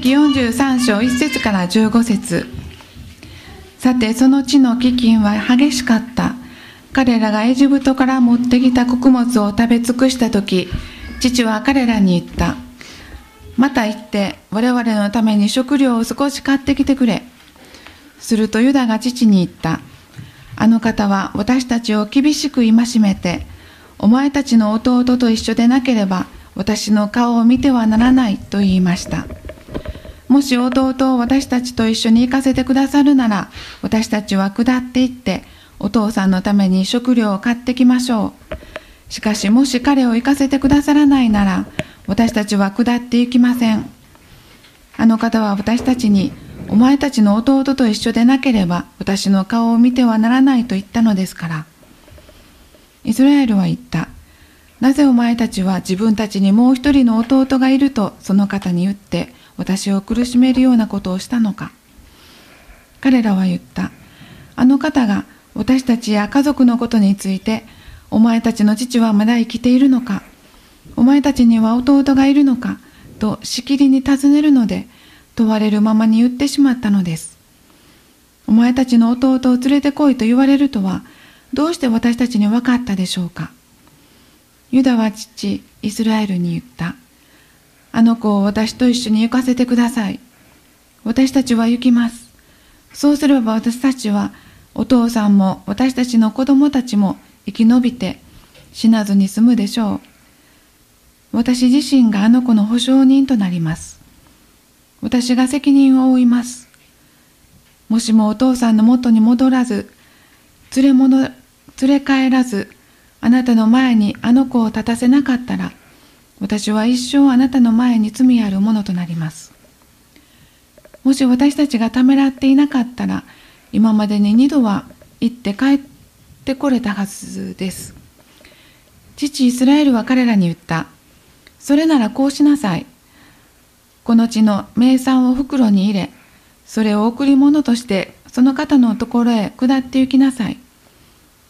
紀43章1節から15節。さてその地の飢饉は激しかった。彼らがエジプトから持ってきた穀物を食べ尽くした時父は彼らに言った。また行って我々のために食料を少し買ってきてくれ。するとユダが父に言った。あの方は私たちを厳しく戒めてお前たちの弟と一緒でなければ私の顔を見てはならないと言いました。もし弟を私たちと一緒に行かせてくださるなら私たちは下って行ってお父さんのために食料を買ってきましょう。しかしもし彼を行かせてくださらないなら私たちは下って行きません。あの方は私たちにお前たちの弟と一緒でなければ私の顔を見てはならないと言ったのですから。イスラエルは言った。なぜお前たちは自分たちにもう一人の弟がいるとその方に言って私を苦しめるようなことをしたのか。彼らは言った。あの方が私たちや家族のことについてお前たちの父はまだ生きているのか。お前たちには弟がいるのか。としきりに尋ねるので問われるままに言ってしまったのです。お前たちの弟を連れてこいと言われるとはどうして私たちに分かったでしょうか。ユダは父イスラエルに言った。あの子を私と一緒に行かせてください。私たちは行きます。そうすれば私たちはお父さんも私たちの子供たちも生き延びて死なずに済むでしょう。私自身があの子の保証人となります。私が責任を負います。もしもお父さんの元に戻らず連れ物連れ帰らずあなたの前にあの子を立たせなかったら私は一生あなたの前に罪あるものとなります。もし私たちがためらっていなかったら今までに二度は行って帰ってこれたはずです。父イスラエルは彼らに言った。それならこうしなさい。この地の名産を袋に入れそれを贈り物としてその方のところへ下って行きなさい。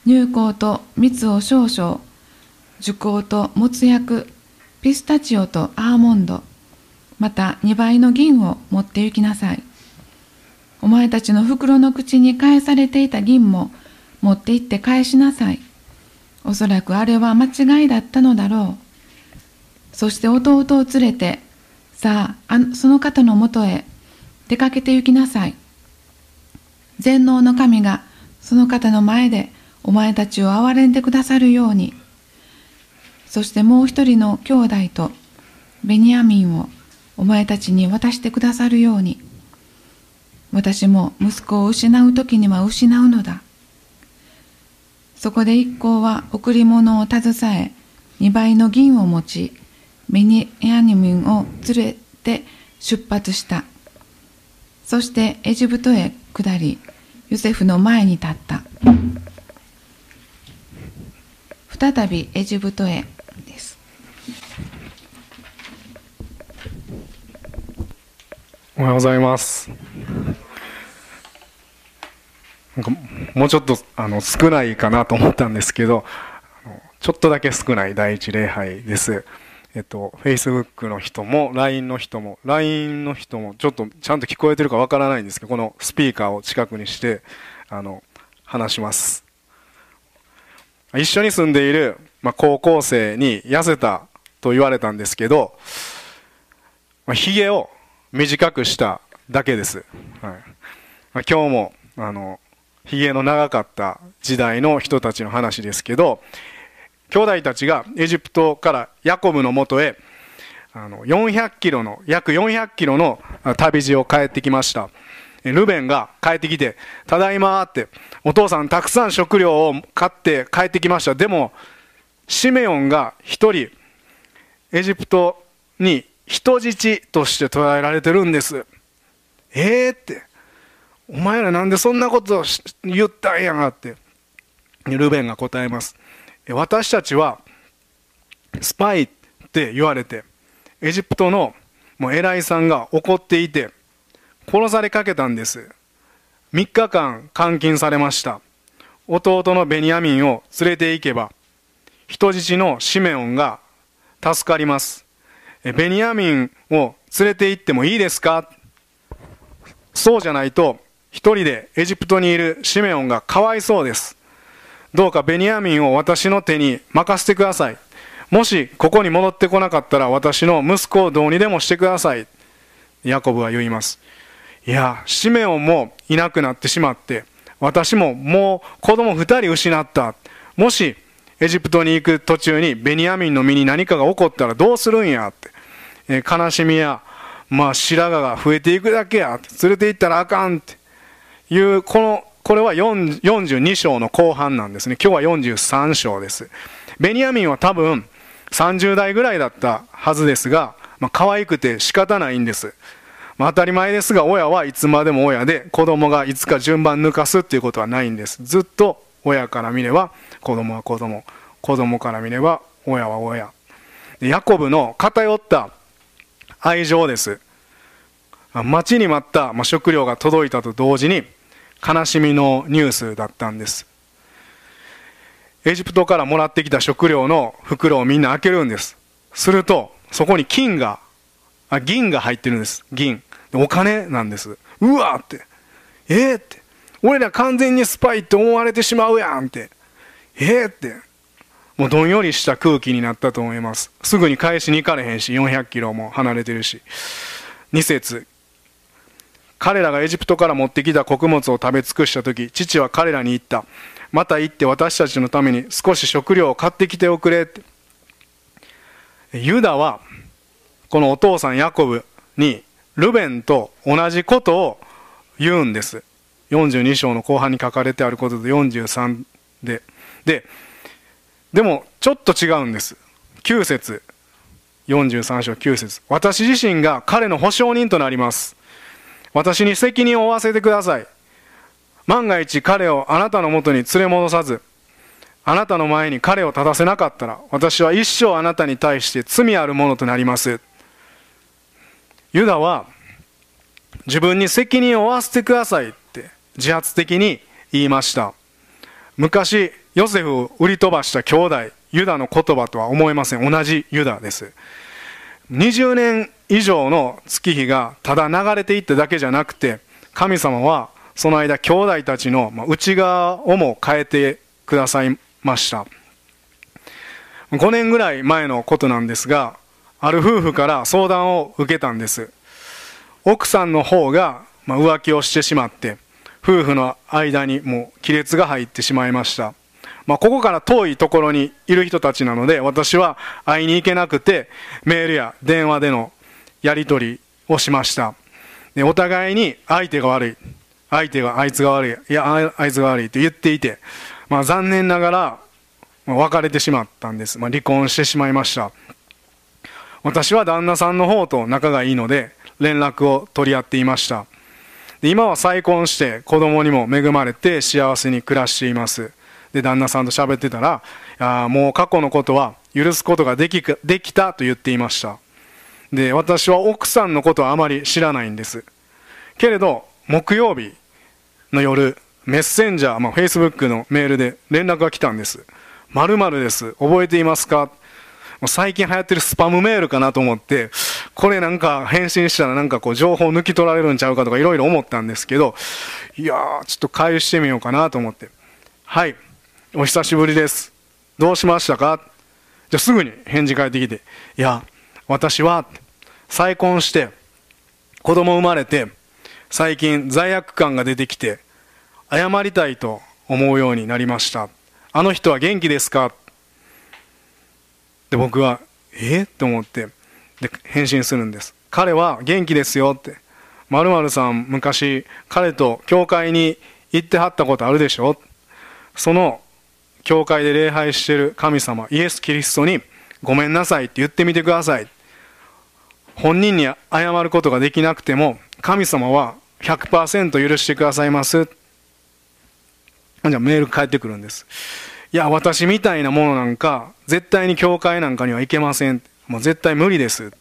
乳香と蜜を少々樹香ともつ薬ピスタチオとアーモンドまた2倍の銀を持って行きなさい。お前たちの袋の口に返されていた銀も持って行って返しなさい。おそらくあれは間違いだったのだろう。そして弟を連れてさああその方のもとへ出かけて行きなさい。全能の神がその方の前でお前たちを憐れんでくださるように。そしてもう一人の兄弟とベニヤミンをお前たちに渡してくださるように私も息子を失う時には失うのだ。そこで一行は贈り物を携え二倍の銀を持ちベニヤミンを連れて出発した。そしてエジプトへ下りヨセフの前に立った。再びエジプトへですおはようございます。なんかもうちょっとあの少ないかなと思ったんですけどちょっとだけ少ない第一礼拝です。えっと、Facebook の人も LINE の人も LINE の人もちょっとちゃんと聞こえてるかわからないんですけどこのスピーカーを近くにしてあの話します。一緒に住んでいる、まあ、高校生に痩せたと言われたんですけど、まあ、を短くしただけです、はい。まあ、今日もあのの長かった時代の人たちの話ですけど兄弟たちがエジプトからヤコブのもとへあの400キロの約400キロの旅路を帰ってきました。ルベンが帰ってきて「ただいま」って「お父さんたくさん食料を買って帰ってきました」でもシメオンが一人エジプトに人質として捉えられてるんです。えー、って。お前らなんでそんなことを言ったんやがって。ルベンが答えます。私たちはスパイって言われてエジプトのもう偉いさんが怒っていて殺されかけたんです。3日間監禁されました。弟のベニヤミンを連れて行けば人質のシメオンが助かります。ベニヤミンを連れて行ってもいいですか？そうじゃないと、一人でエジプトにいるシメオンがかわいそうです。どうかベニヤミンを私の手に任せてください。もしここに戻ってこなかったら私の息子をどうにでもしてください。ヤコブは言います。いや、シメオンもいなくなってしまって、私ももう子供二人失った。もしエジプトに行く途中にベニヤミンの身に何かが起こったらどうするんやって。え悲しみや、まあ白髪が増えていくだけやって。連れて行ったらあかんっていう、この、これは42章の後半なんですね。今日は43章です。ベニヤミンは多分30代ぐらいだったはずですが、まあ、可愛くて仕方ないんです。まあ、当たり前ですが、親はいつまでも親で、子供がいつか順番抜かすっていうことはないんです。ずっと親から見れば、子供は子供、子供から見れば、親は親。ヤコブの偏った愛情です。待ちに待った食料が届いたと同時に、悲しみのニュースだったんです。エジプトからもらってきた食料の袋をみんな開けるんです。すると、そこに金が、あ、銀が入ってるんです。銀。お金なんです。うわって。えー、って。俺ら完全にスパイって思われてしまうやんって。えー、って。もうどんよりした空気になったと思います。すぐに返しに行かれへんし、400キロも離れてるし。2節彼らがエジプトから持ってきた穀物を食べ尽くした時、父は彼らに言った。また行って私たちのために少し食料を買ってきておくれって。ユダは、このお父さんヤコブにルベンと同じことを言うんです。42章の後半に書かれてあることで43で。で、でもちょっと違うんです。9節43章9節私自身が彼の保証人となります。私に責任を負わせてください。万が一彼をあなたのもとに連れ戻さず、あなたの前に彼を立たせなかったら、私は一生あなたに対して罪あるものとなります。ユダは自分に責任を負わせてください自発的に言いました。昔ヨセフを売り飛ばした兄弟ユダの言葉とは思えません。同じユダです。20年以上の月日がただ流れていっただけじゃなくて神様はその間兄弟たちの内側をも変えてくださいました。5年ぐらい前のことなんですがある夫婦から相談を受けたんです。奥さんの方が浮気をしてしまって夫婦の間にもう亀裂が入ってしまいました、まあ、ここから遠いところにいる人たちなので私は会いに行けなくてメールや電話でのやり取りをしました。でお互いに相手が悪い。相手があいつが悪い。いやあいつが悪いと言っていて、まあ、残念ながら別れてしまったんです、まあ、離婚してしまいました。私は旦那さんの方と仲がいいので連絡を取り合っていました。で今は再婚して子供にも恵まれて幸せに暮らしています。で旦那さんと喋ってたらあもう過去のことは許すことができできたと言っていましたで私は奥さんのことはあまり知らないんです。けれど木曜日の夜メッセンジャー、まあ、Facebook のメールで連絡が来たんです〇〇です。覚えていますか？最近流行ってるスパムメールかなと思って、これなんか返信したらなんかこう情報抜き取られるんちゃうかとかいろいろ思ったんですけど、いやー、ちょっと返してみようかなと思って。はい、お久しぶりです。どうしましたか？じゃすぐに返事返ってきて、いや、私は再婚して、子供生まれて、最近罪悪感が出てきて、謝りたいと思うようになりました。あの人は元気ですか？で僕はえ？って思ってで返信するんです。彼は元気ですよって。まるさん昔彼と教会に行ってはったことあるでしょその教会で礼拝してる神様イエス・キリストにごめんなさいって言ってみてください。本人に謝ることができなくても神様は100%許してくださいます。じゃあメール返ってくるんです。いや、私みたいなものなんか、絶対に教会なんかには行けません。もう絶対無理です。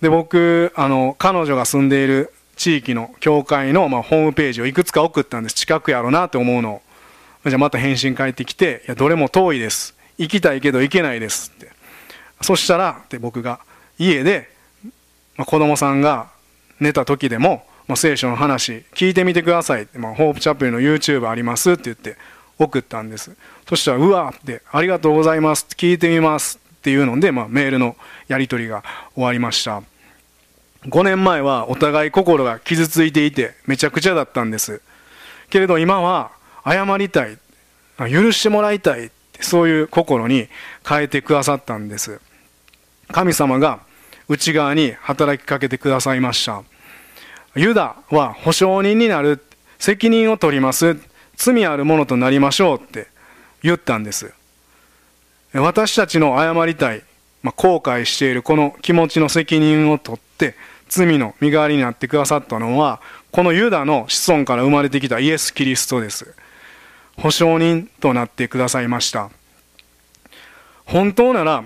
で、僕、あの、彼女が住んでいる地域の教会の、まあ、ホームページをいくつか送ったんです。近くやろなって思うのを。じゃあまた返信返ってきて、いや、どれも遠いです。行きたいけど行けないですって。そしたら、で僕が家でまあ、子供さんが寝た時でも、まあ、聖書の話聞いてみてくださいって、まあ、ホープチャップルの YouTube ありますって言って送ったんですそしたらうわってありがとうございますって聞いてみますっていうので、まあ、メールのやり取りが終わりました。5年前はお互い心が傷ついていてめちゃくちゃだったんです。けれど今は謝りたい許してもらいたいそういう心に変えてくださったんです。神様が内側に働きかけてくださいました。ユダは保証人になる責任を取ります。罪あるものとなりましょうって言ったんです。私たちの謝りたい、まあ、後悔しているこの気持ちの責任を取って罪の身代わりになってくださったのはこのユダの子孫から生まれてきたイエス・キリストです。保証人となってくださいました。本当なら、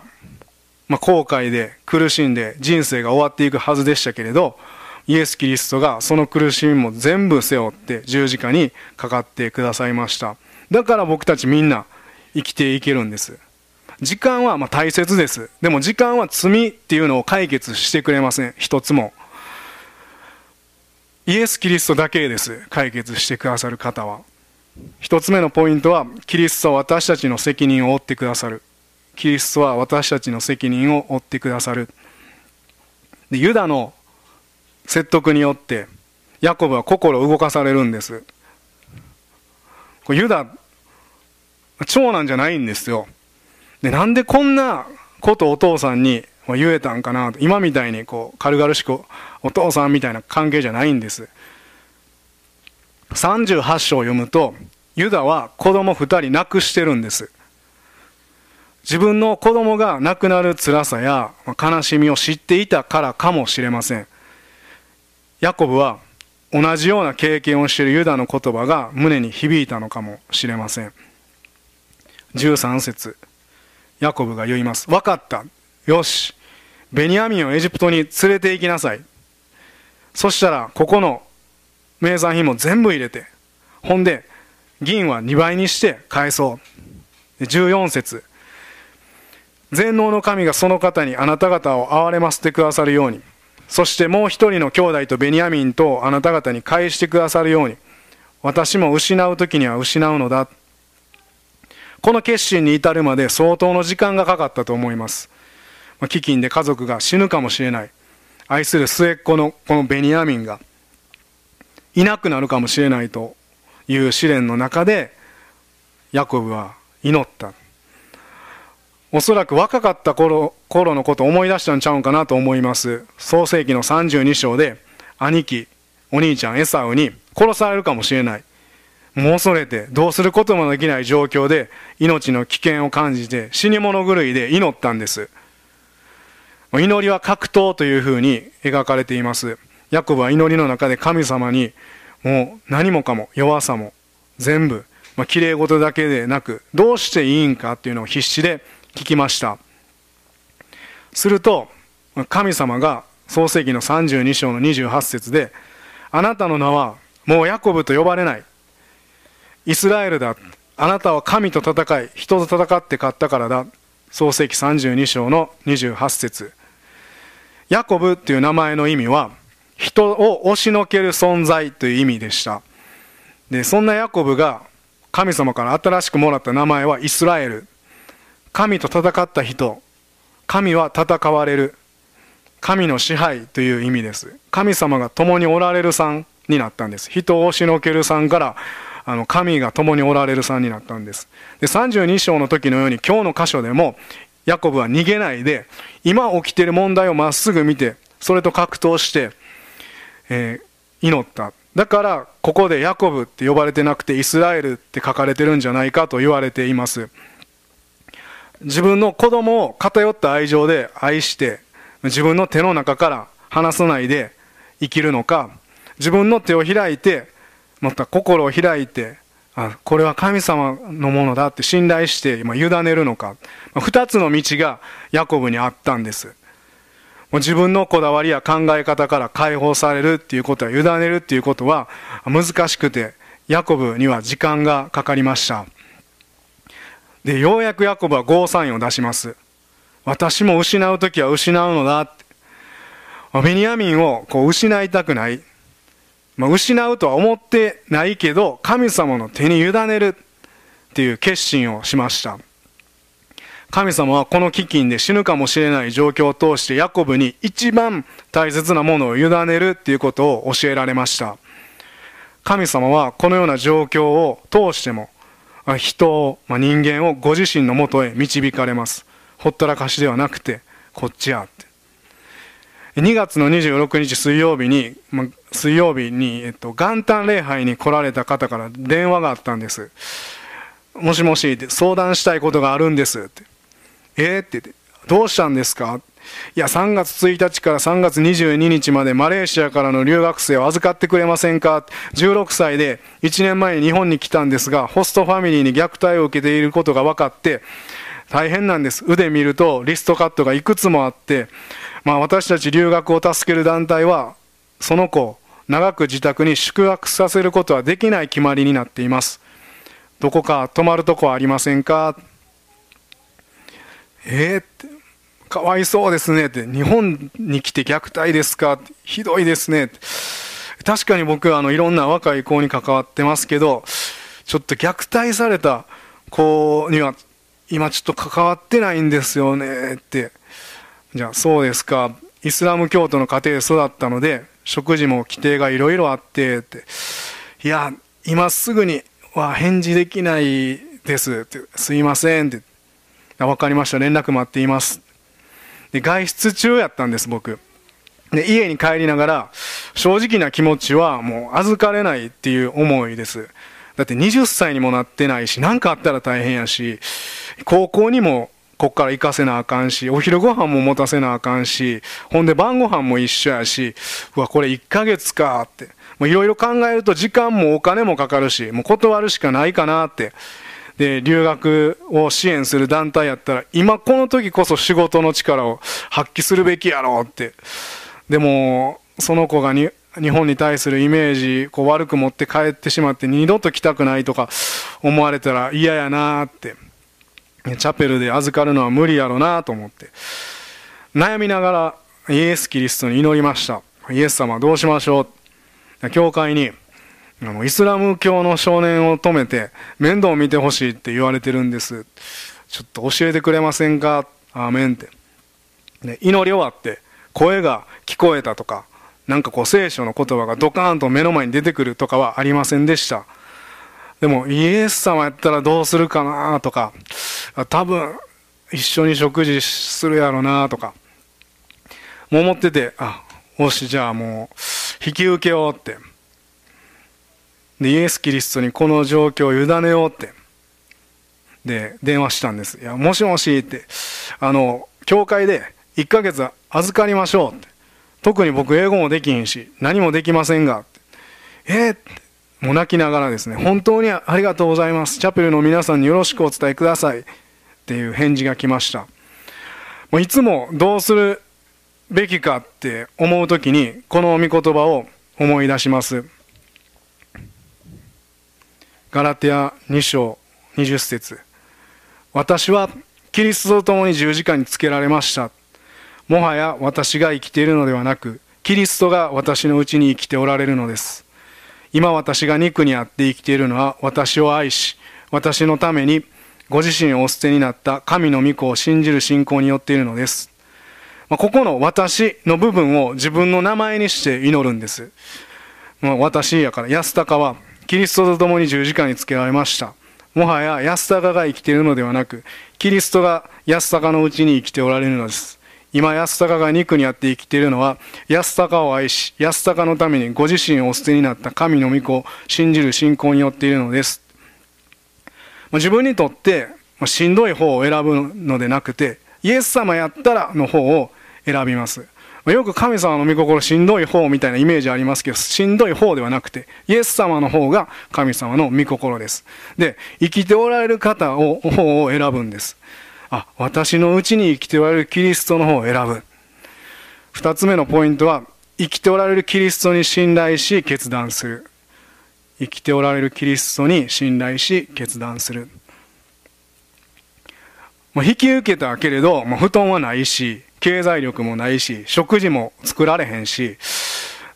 まあ、後悔で苦しんで人生が終わっていくはずでしたけれどイエス・キリストがその苦しみも全部背負って十字架にかかってくださいました。だから僕たちみんな生きていけるんです。時間はま大切です。でも時間は罪っていうのを解決してくれません。一つも。イエス・キリストだけです。解決してくださる方は。一つ目のポイントはキリストは私たちの責任を負ってくださる。キリストは私たちの責任を負ってくださる。でユダの説得によってヤコブは心を動かされるんです。ユダ長男じゃないんですよ。でなんでこんなことお父さんに言えたんかなと今みたいにこう軽々しくお父さんみたいな関係じゃないんです。38章を読むとユダは子供2人亡くしてるんです。自分の子供が亡くなる辛さや悲しみを知っていたからかもしれません。ヤコブは同じような経験をしているユダの言葉が胸に響いたのかもしれません。13節。ヤコブが言います。分かった。よし。ベニヤミンをエジプトに連れて行きなさい。そしたらここの名産品も全部入れてほんで銀は2倍にして返そう。14節。全能の神がその方にあなた方を憐れませてくださるように。そしてもう一人の兄弟とベニヤミンとあなた方に返してくださるように。私も失う時には失うのだ。この決心に至るまで相当の時間がかかったと思います。飢饉で家族が死ぬかもしれない。愛する末っ子のこのベニヤミンがいなくなるかもしれないという試練の中でヤコブは祈った。おそらく若かった頃頃のことを思い出したんちゃうんかなと思います。創世紀の32章で兄貴お兄ちゃんエサウに殺されるかもしれない。もう恐れてどうすることもできない状況で命の危険を感じて死に物狂いで祈ったんです。祈りは格闘というふうに描かれています。ヤコブは祈りの中で神様にもう何もかも弱さも全部まあ、綺麗事だけでなくどうしていいんかっていうのを必死で聞きました。すると神様が創世紀の32章の28節であなたの名はもうヤコブと呼ばれない。イスラエルだ。あなたは神と戦い人と戦って勝ったからだ。創世紀32章の28節。ヤコブっていう名前の意味は人を押しのける存在という意味でした。でそんなヤコブが神様から新しくもらった名前はイスラエル。神と戦った人。神は戦われる。神の支配という意味です。神様が共におられるさんになったんです。人を押しのけるさんからあの神が共におられるさんになったんです。で32章の時のように今日の箇所でもヤコブは逃げないで今起きている問題をまっすぐ見てそれと格闘して、えー、祈った。だからここでヤコブって呼ばれてなくてイスラエルって書かれてるんじゃないかと言われています。自分の子供を偏った愛情で愛して自分の手の中から離さないで生きるのか自分の手を開いてまた心を開いてあこれは神様のものだって信頼して今委ねるのか。2つの道がヤコブにあったんです。もう自分のこだわりや考え方から解放されるっていうことは委ねるっていうことは難しくてヤコブには時間がかかりました。でようやくヤコブはゴーサインを出します。私も失う時は失うのだって。ベニヤミンをこう失いたくない。まあ、失うとは思ってないけど、神様の手に委ねるっていう決心をしました。神様はこの飢饉で死ぬかもしれない状況を通してヤコブに一番大切なものを委ねるっていうことを教えられました。神様はこのような状況を通しても人を、まあ、人間をご自身のもとへ導かれます。ほったらかしではなくて、こっちやって。2月の26日水曜日に、水曜日に、えっと、元旦礼拝に来られた方から電話があったんです。もしもし相談したいことがあるんですって。えー、って言って、どうしたんですか？いや、3月1日から3月22日までマレーシアからの留学生を預かってくれませんか ?16 歳で1年前に日本に来たんですが、ホストファミリーに虐待を受けていることが分かって、大変なんです。腕見るとリストカットがいくつもあって、まあ私たち留学を助ける団体は、その子を長く自宅に宿泊させることはできない決まりになっています。どこか泊まるとこはありませんか？えー、って、かわいそうですねって、日本に来て虐待ですか？ひどいですねって。確かに僕はあのいろんな若い子に関わってますけど、ちょっと虐待された子には今ちょっと関わってないんですよねって。じゃあそうですか。イスラム教徒の家庭で育ったので、食事も規定がいろいろあってって。いや、今すぐには返事できないですって。すいませんって。分かりました。連絡待っています。で、外出中やったんです、僕。で、家に帰りながら、正直な気持ちはもう預かれないっていう思いです。だって20歳にもなってないし、何かあったら大変やし、高校にもこっから行かせなあかんし、お昼ご飯も持たせなあかんし、ほんで晩ご飯も一緒やし、うわ、これ1ヶ月かって。いろいろ考えると時間もお金もかかるし、もう断るしかないかなって。で、留学を支援する団体やったら、今この時こそ仕事の力を発揮するべきやろうって。でも、その子がに日本に対するイメージこう悪く持って帰ってしまって二度と来たくないとか思われたら嫌やなって。チャペルで預かるのは無理やろなと思って。悩みながらイエス・キリストに祈りました。イエス様どうしましょう？教会にあのイスラム教の少年を止めて面倒を見てほしいって言われてるんです。ちょっと教えてくれませんか？アーメンって。で祈り終わって声が聞こえたとかなんかこう聖書の言葉がドカーンと目の前に出てくるとかはありませんでした。でもイエス様やったらどうするかなとか多分一緒に食事するやろなとか思っててあよしじゃあもう引き受けようってで、イエス・キリストにこの状況を委ねようって。で、電話したんです。いや、もしもしって、あの、教会で1ヶ月預かりましょうって。特に僕英語もできひんし、何もできませんが。えー、って、もう泣きながらですね、本当にありがとうございます。チャペルの皆さんによろしくお伝えください。っていう返事が来ました。もういつもどうするべきかって思うときに、この御言葉を思い出します。ガラテヤ2章20節私はキリストと共に十字架につけられましたもはや私が生きているのではなくキリストが私のうちに生きておられるのです今私が肉にあって生きているのは私を愛し私のためにご自身をお捨てになった神の御子を信じる信仰によっているのです、まここの私の部分を自分の名前にして祈るんです、まあ、私やから安高はキリストと共に十字架につけられました。もはや安高が生きているのではなく、キリストが安高のうちに生きておられるのです。今安高が肉にあって生きているのは、安高を愛し、安高のためにご自身をお捨てになった神の御子を信じる信仰によっているのです。自分にとってしんどい方を選ぶのでなくて、イエス様やったらの方を選びます。よく神様の御心しんどい方みたいなイメージありますけど、しんどい方ではなくて、イエス様の方が神様の御心です。で、生きておられる方を、方を選ぶんです。あ、私のうちに生きておられるキリストの方を選ぶ。二つ目のポイントは、生きておられるキリストに信頼し決断する。生きておられるキリストに信頼し決断する。もう引き受けたけれど、もう布団はないし、経済力もないし食事も作られへんし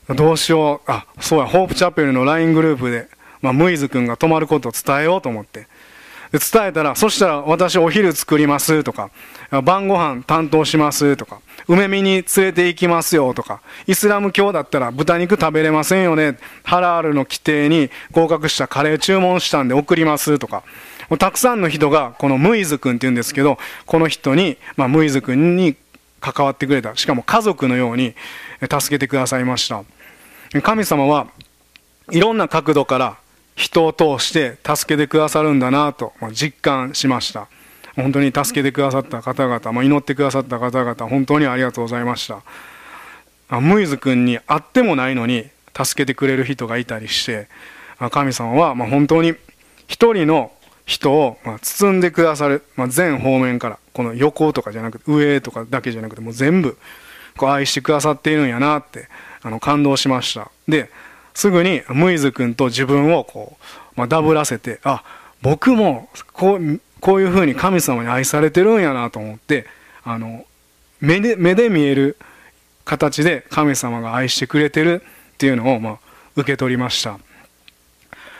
どうしようあそうやホープチャペルの LINE グループで、まあ、ムイズ君が泊まることを伝えようと思って伝えたらそしたら私お昼作りますとか晩ご飯担当しますとか梅見に連れて行きますよとかイスラム教だったら豚肉食べれませんよねハラールの規定に合格したカレー注文したんで送りますとかたくさんの人がこのムイズ君って言うんですけどこの人に、まあ、ムイズ君に関わってくれた。しかも家族のように助けてくださいました。神様はいろんな角度から人を通して助けてくださるんだなと実感しました。本当に助けてくださった方々、祈ってくださった方々本当にありがとうございました。ムイズ君に会ってもないのに助けてくれる人がいたりして神様は本当に一人の人を包んでくださる、全方面からこの横とかじゃなくて上とかだけじゃなくてもう全部愛してくださっているんやなって感動しました。ですぐにムイズ君と自分をこう、まあ、ダブらせてあ僕もこうこういうふうに神様に愛されてるんやなと思ってあの目で目で見える形で神様が愛してくれてるっていうのを、まあ、受け取りました。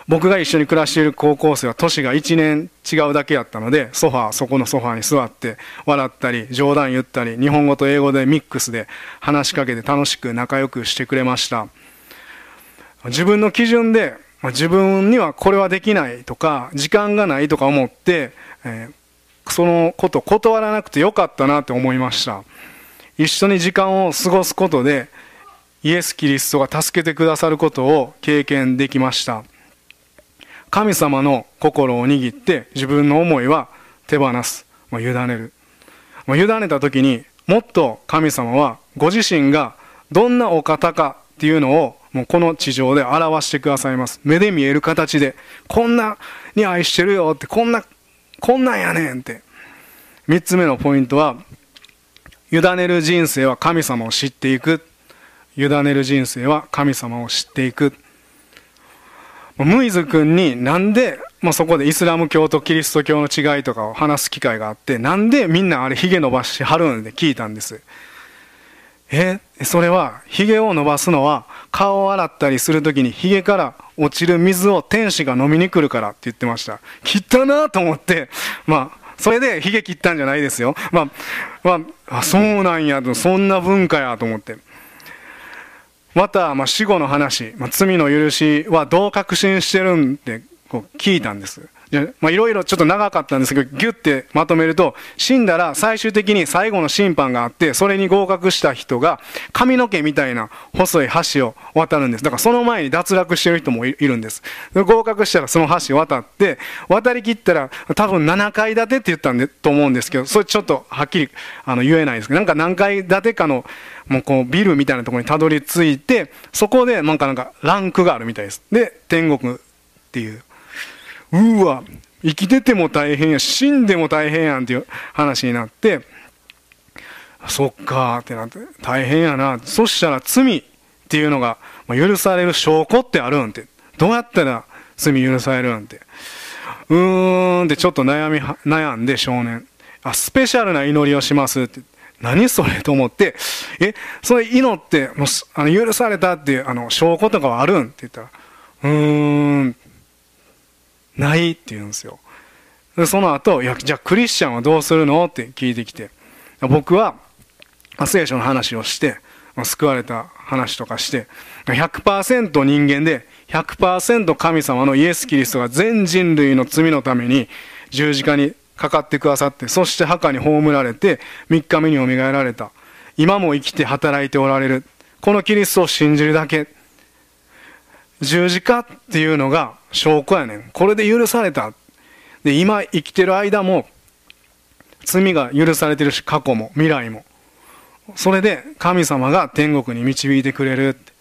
僕が一緒に暮らしている高校生は年が1年違うだけやったのでソファそこのソファに座って笑ったり冗談言ったり日本語と英語でミックスで話しかけて楽しく仲良くしてくれました。自分の基準で自分にはこれはできないとか時間がないとか思って、えー、そのこと断らなくてよかったなって思いました。一緒に時間を過ごすことでイエス・キリストが助けてくださることを経験できました。神様の心を握って自分の思いは手放す、まあ、委ねる、まあ、委ねた時にもっと神様はご自身がどんなお方かっていうのをもうこの地上で表してくださいます。目で見える形で、こんなに愛してるよって、こんな、こんなんやねんって。三つ目のポイントは、委ねる人生は神様を知っていく。委ねる人生は神様を知っていく。ムイズ君になんで、まあ、そこでイスラム教とキリスト教の違いとかを話す機会があって、なんでみんなあれ髭伸ばしはるんで聞いたんです。えそれは髭を伸ばすのは顔を洗ったりするときに髭から落ちる水を天使が飲みに来るからって言ってました。切ったなと思って。まあそれで髭切ったんじゃないですよ。まあ、まあ、そうなんやと。そんな文化やと思って。また、まあ、死後の話、まあ、罪の許しはどう確信してるんってこう聞いたんです、いろいろちょっと長かったんですけど、ギュッてまとめると、死んだら最終的に最後の審判があって、それに合格した人が髪の毛みたいな細い橋を渡るんです。だからその前に脱落してる人もいるんです。合格したらその橋渡って、渡りきったら多分7階建てって言ったんでと思うんですけど、それちょっとはっきりあの言えないですけど、なんか何階建てかのもうこうビルみたいなところにたどり着いて、そこでなんかなんかランクがあるみたいです。で、天国っていう。うわ生きてても大変や死んでも大変やんっていう話になってそっかってなって大変やなそしたら罪っていうのが許される証拠ってあるんって。どうやったら罪許されるんって。うーんってちょっと悩み悩んで少年。あスペシャルな祈りをしますって。何それと思って。えそれ祈ってもうあの許されたっていうあの証拠とかはあるんって言ったらうーん。ないって言うんですよ。でその後いやじゃあクリスチャンはどうするのって聞いてきて。僕は聖書の話をして救われた話とかして100%人間で100%神様のイエス・キリストが全人類の罪のために十字架にかかってくださってそして墓に葬られて3日目によみがえられた。今も生きて働いておられる。このキリストを信じるだけ。十字架っていうのが証拠やねん。これで許された。で、今生きてる間も、罪が許されてるし、過去も未来も。それで神様が天国に導いてくれるって。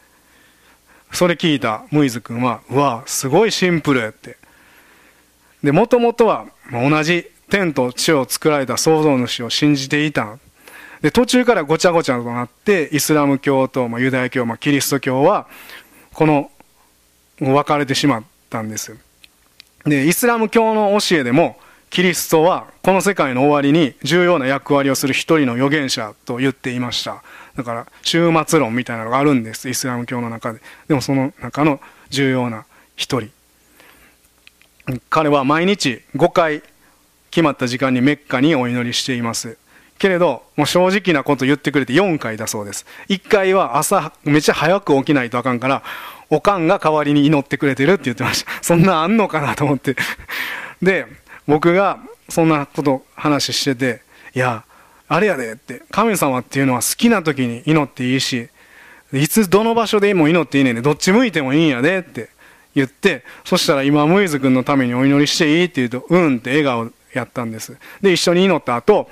それ聞いたムイズ君は、うわ、すごいシンプルって。で、もともとは同じ天と地を作られた創造主を信じていた。で、途中からごちゃごちゃとなって、イスラム教と、ユダヤ教、キリスト教は、この分かれてしまったんです。でイスラム教の教えでもキリストはこの世界の終わりに重要な役割をする一人の預言者と言っていました。だから終末論みたいなのがあるんです。イスラム教の中で。でもその中の重要な一人。彼は毎日5回決まった時間にメッカにお祈りしています。けれどもう正直なこと言ってくれて4回だそうです。1回は朝めっちゃ早く起きないとあかんからおかんが代わりに祈ってくれてるって言ってました。そんなあんのかなと思って。で僕がそんなこと話してていやあれやでって。神様っていうのは好きな時に祈っていいしいつどの場所でも祈っていいねんでどっち向いてもいいんやでって言ってそしたら今ムイズ君のためにお祈りしていいって言うとうんって笑顔やったんです。で一緒に祈った後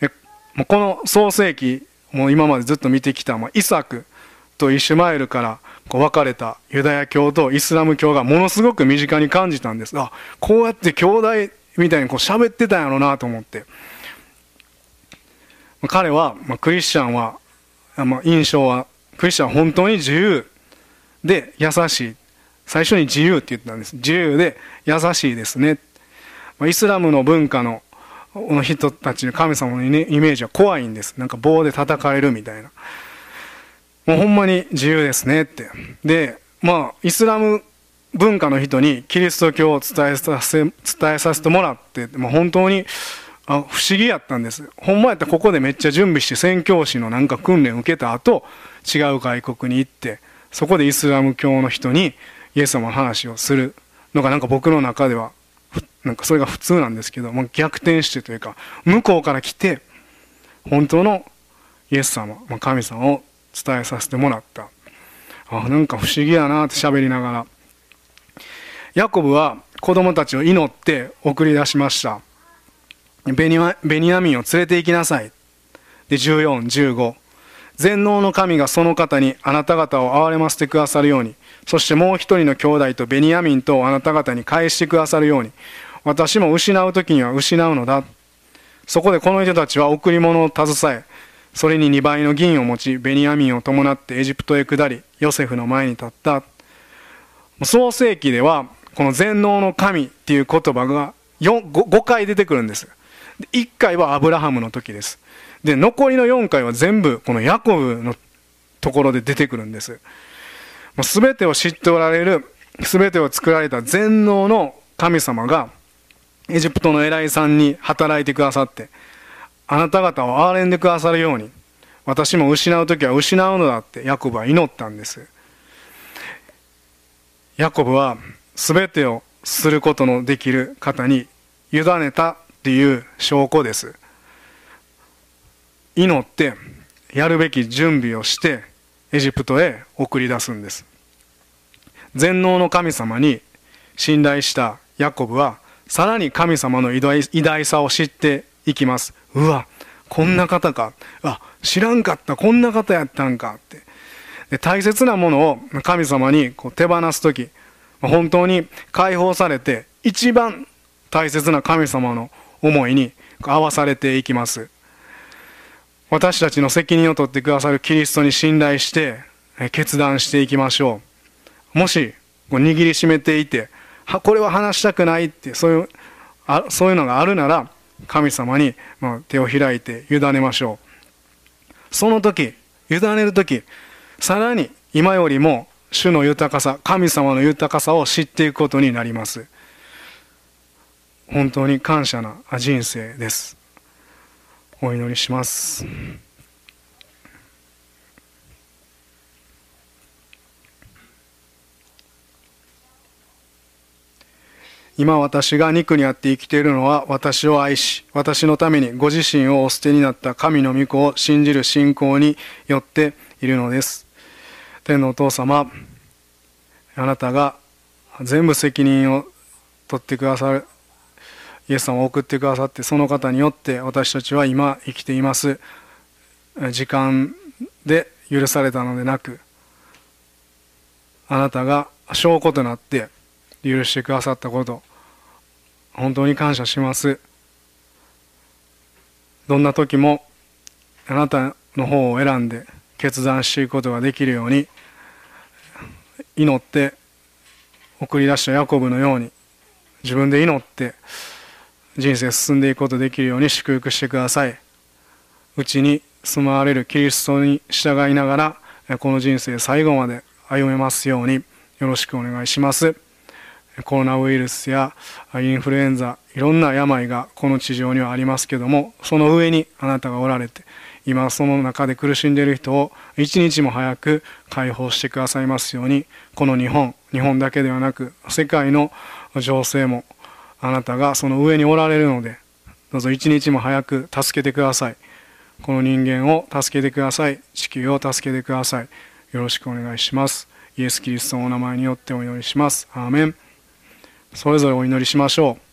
えもうこの創世記もう今までずっと見てきた、まあ、イサクとイシュマエルからこう分かれたユダヤ教とイスラム教がものすごく身近に感じたんです。あこうやって兄弟みたいにこう喋ってたんやろうなと思って。彼は、まあ、クリスチャンは、まあ、印象はクリスチャンは本当に自由で優しい。最初に自由って言ったんです。自由で優しいですね、まあ、イスラムの文化の人たちの神様のイメージは怖いんです。なんか棒で叩かれるみたいな。もうほんまに自由ですねって。でまあイスラム文化の人にキリスト教を伝えさせ伝えさせてもらってもう本当にあ不思議やったんです。ほんまやったらここでめっちゃ準備して宣教師のなんか訓練受けた後違う外国に行ってそこでイスラム教の人にイエス様の話をするのがなんか僕の中ではなんかそれが普通なんですけど、まあ、逆転してというか向こうから来て本当のイエス様、まあ、神様を伝えさせてもらった。あなんか不思議やなって喋りながら。ヤコブは子供たちを祈って送り出しました。ベニベニヤミンを連れて行きなさい。で1415全能の神がその方にあなた方を憐れませてくださるように。そしてもう一人の兄弟とベニヤミンとあなた方に返してくださるように。私も失う時には失うのだ。そこでこの人たちは贈り物を携えそれに2倍の銀を持ちベニヤミンを伴ってエジプトへ下りヨセフの前に立った。創世記ではこの全能の神っていう言葉が 5, 5回出てくるんです。1回はアブラハムの時です。で残りの4回は全部このヤコブのところで出てくるんです。全てを知っておられる全てを作られた全能の神様がエジプトの偉いさんに働いてくださってあなた方を憐れんでくださるように私も失う時は失うのだってヤコブは祈ったんです。ヤコブは全てをすることのできる方に委ねたっていう証拠です。祈ってやるべき準備をしてエジプトへ送り出すんです。全能の神様に信頼したヤコブはさらに神様の偉大さを知っていきます。うわこんな方か。あ知らんかった。こんな方やったんかって。で大切なものを神様にこう手放す時本当に解放されて一番大切な神様の思いに合わされていきます。私たちの責任を取ってくださるキリストに信頼して決断していきましょう。もし握りしめていてこれは話したくないってそういうあそういうのがあるなら神様に手を開いて委ねましょう。その時委ねる時さらに今よりも主の豊かさ神様の豊かさを知っていくことになります。本当に感謝な人生です。お祈りします。今私が肉にあって生きているのは私を愛し私のためにご自身をお捨てになった神の御子を信じる信仰によっているのです。天のお父様あなたが全部責任を取ってくださるイエス様を送ってくださってその方によって私たちは今生きています。時間で許されたのでなくあなたが証拠となって許してくださったこと本当に感謝します。どんな時もあなたの方を選んで決断していくことができるように祈って送り出したヤコブのように自分で祈って人生進んでいくことできるように祝福してください。うちに住まわれるキリストに従いながらこの人生最後まで歩めますようによろしくお願いします。コロナウイルスやインフルエンザいろんな病がこの地上にはありますけどもその上にあなたがおられて今その中で苦しんでいる人を一日も早く解放してくださいますようにこの日本日本だけではなく世界の情勢もあなたがその上におられるのでどうぞ一日も早く助けてください。この人間を助けてください。地球を助けてください。よろしくお願いします。イエス・キリストのお名前によってお祈りします。アーメン。それぞれお祈りしましょう。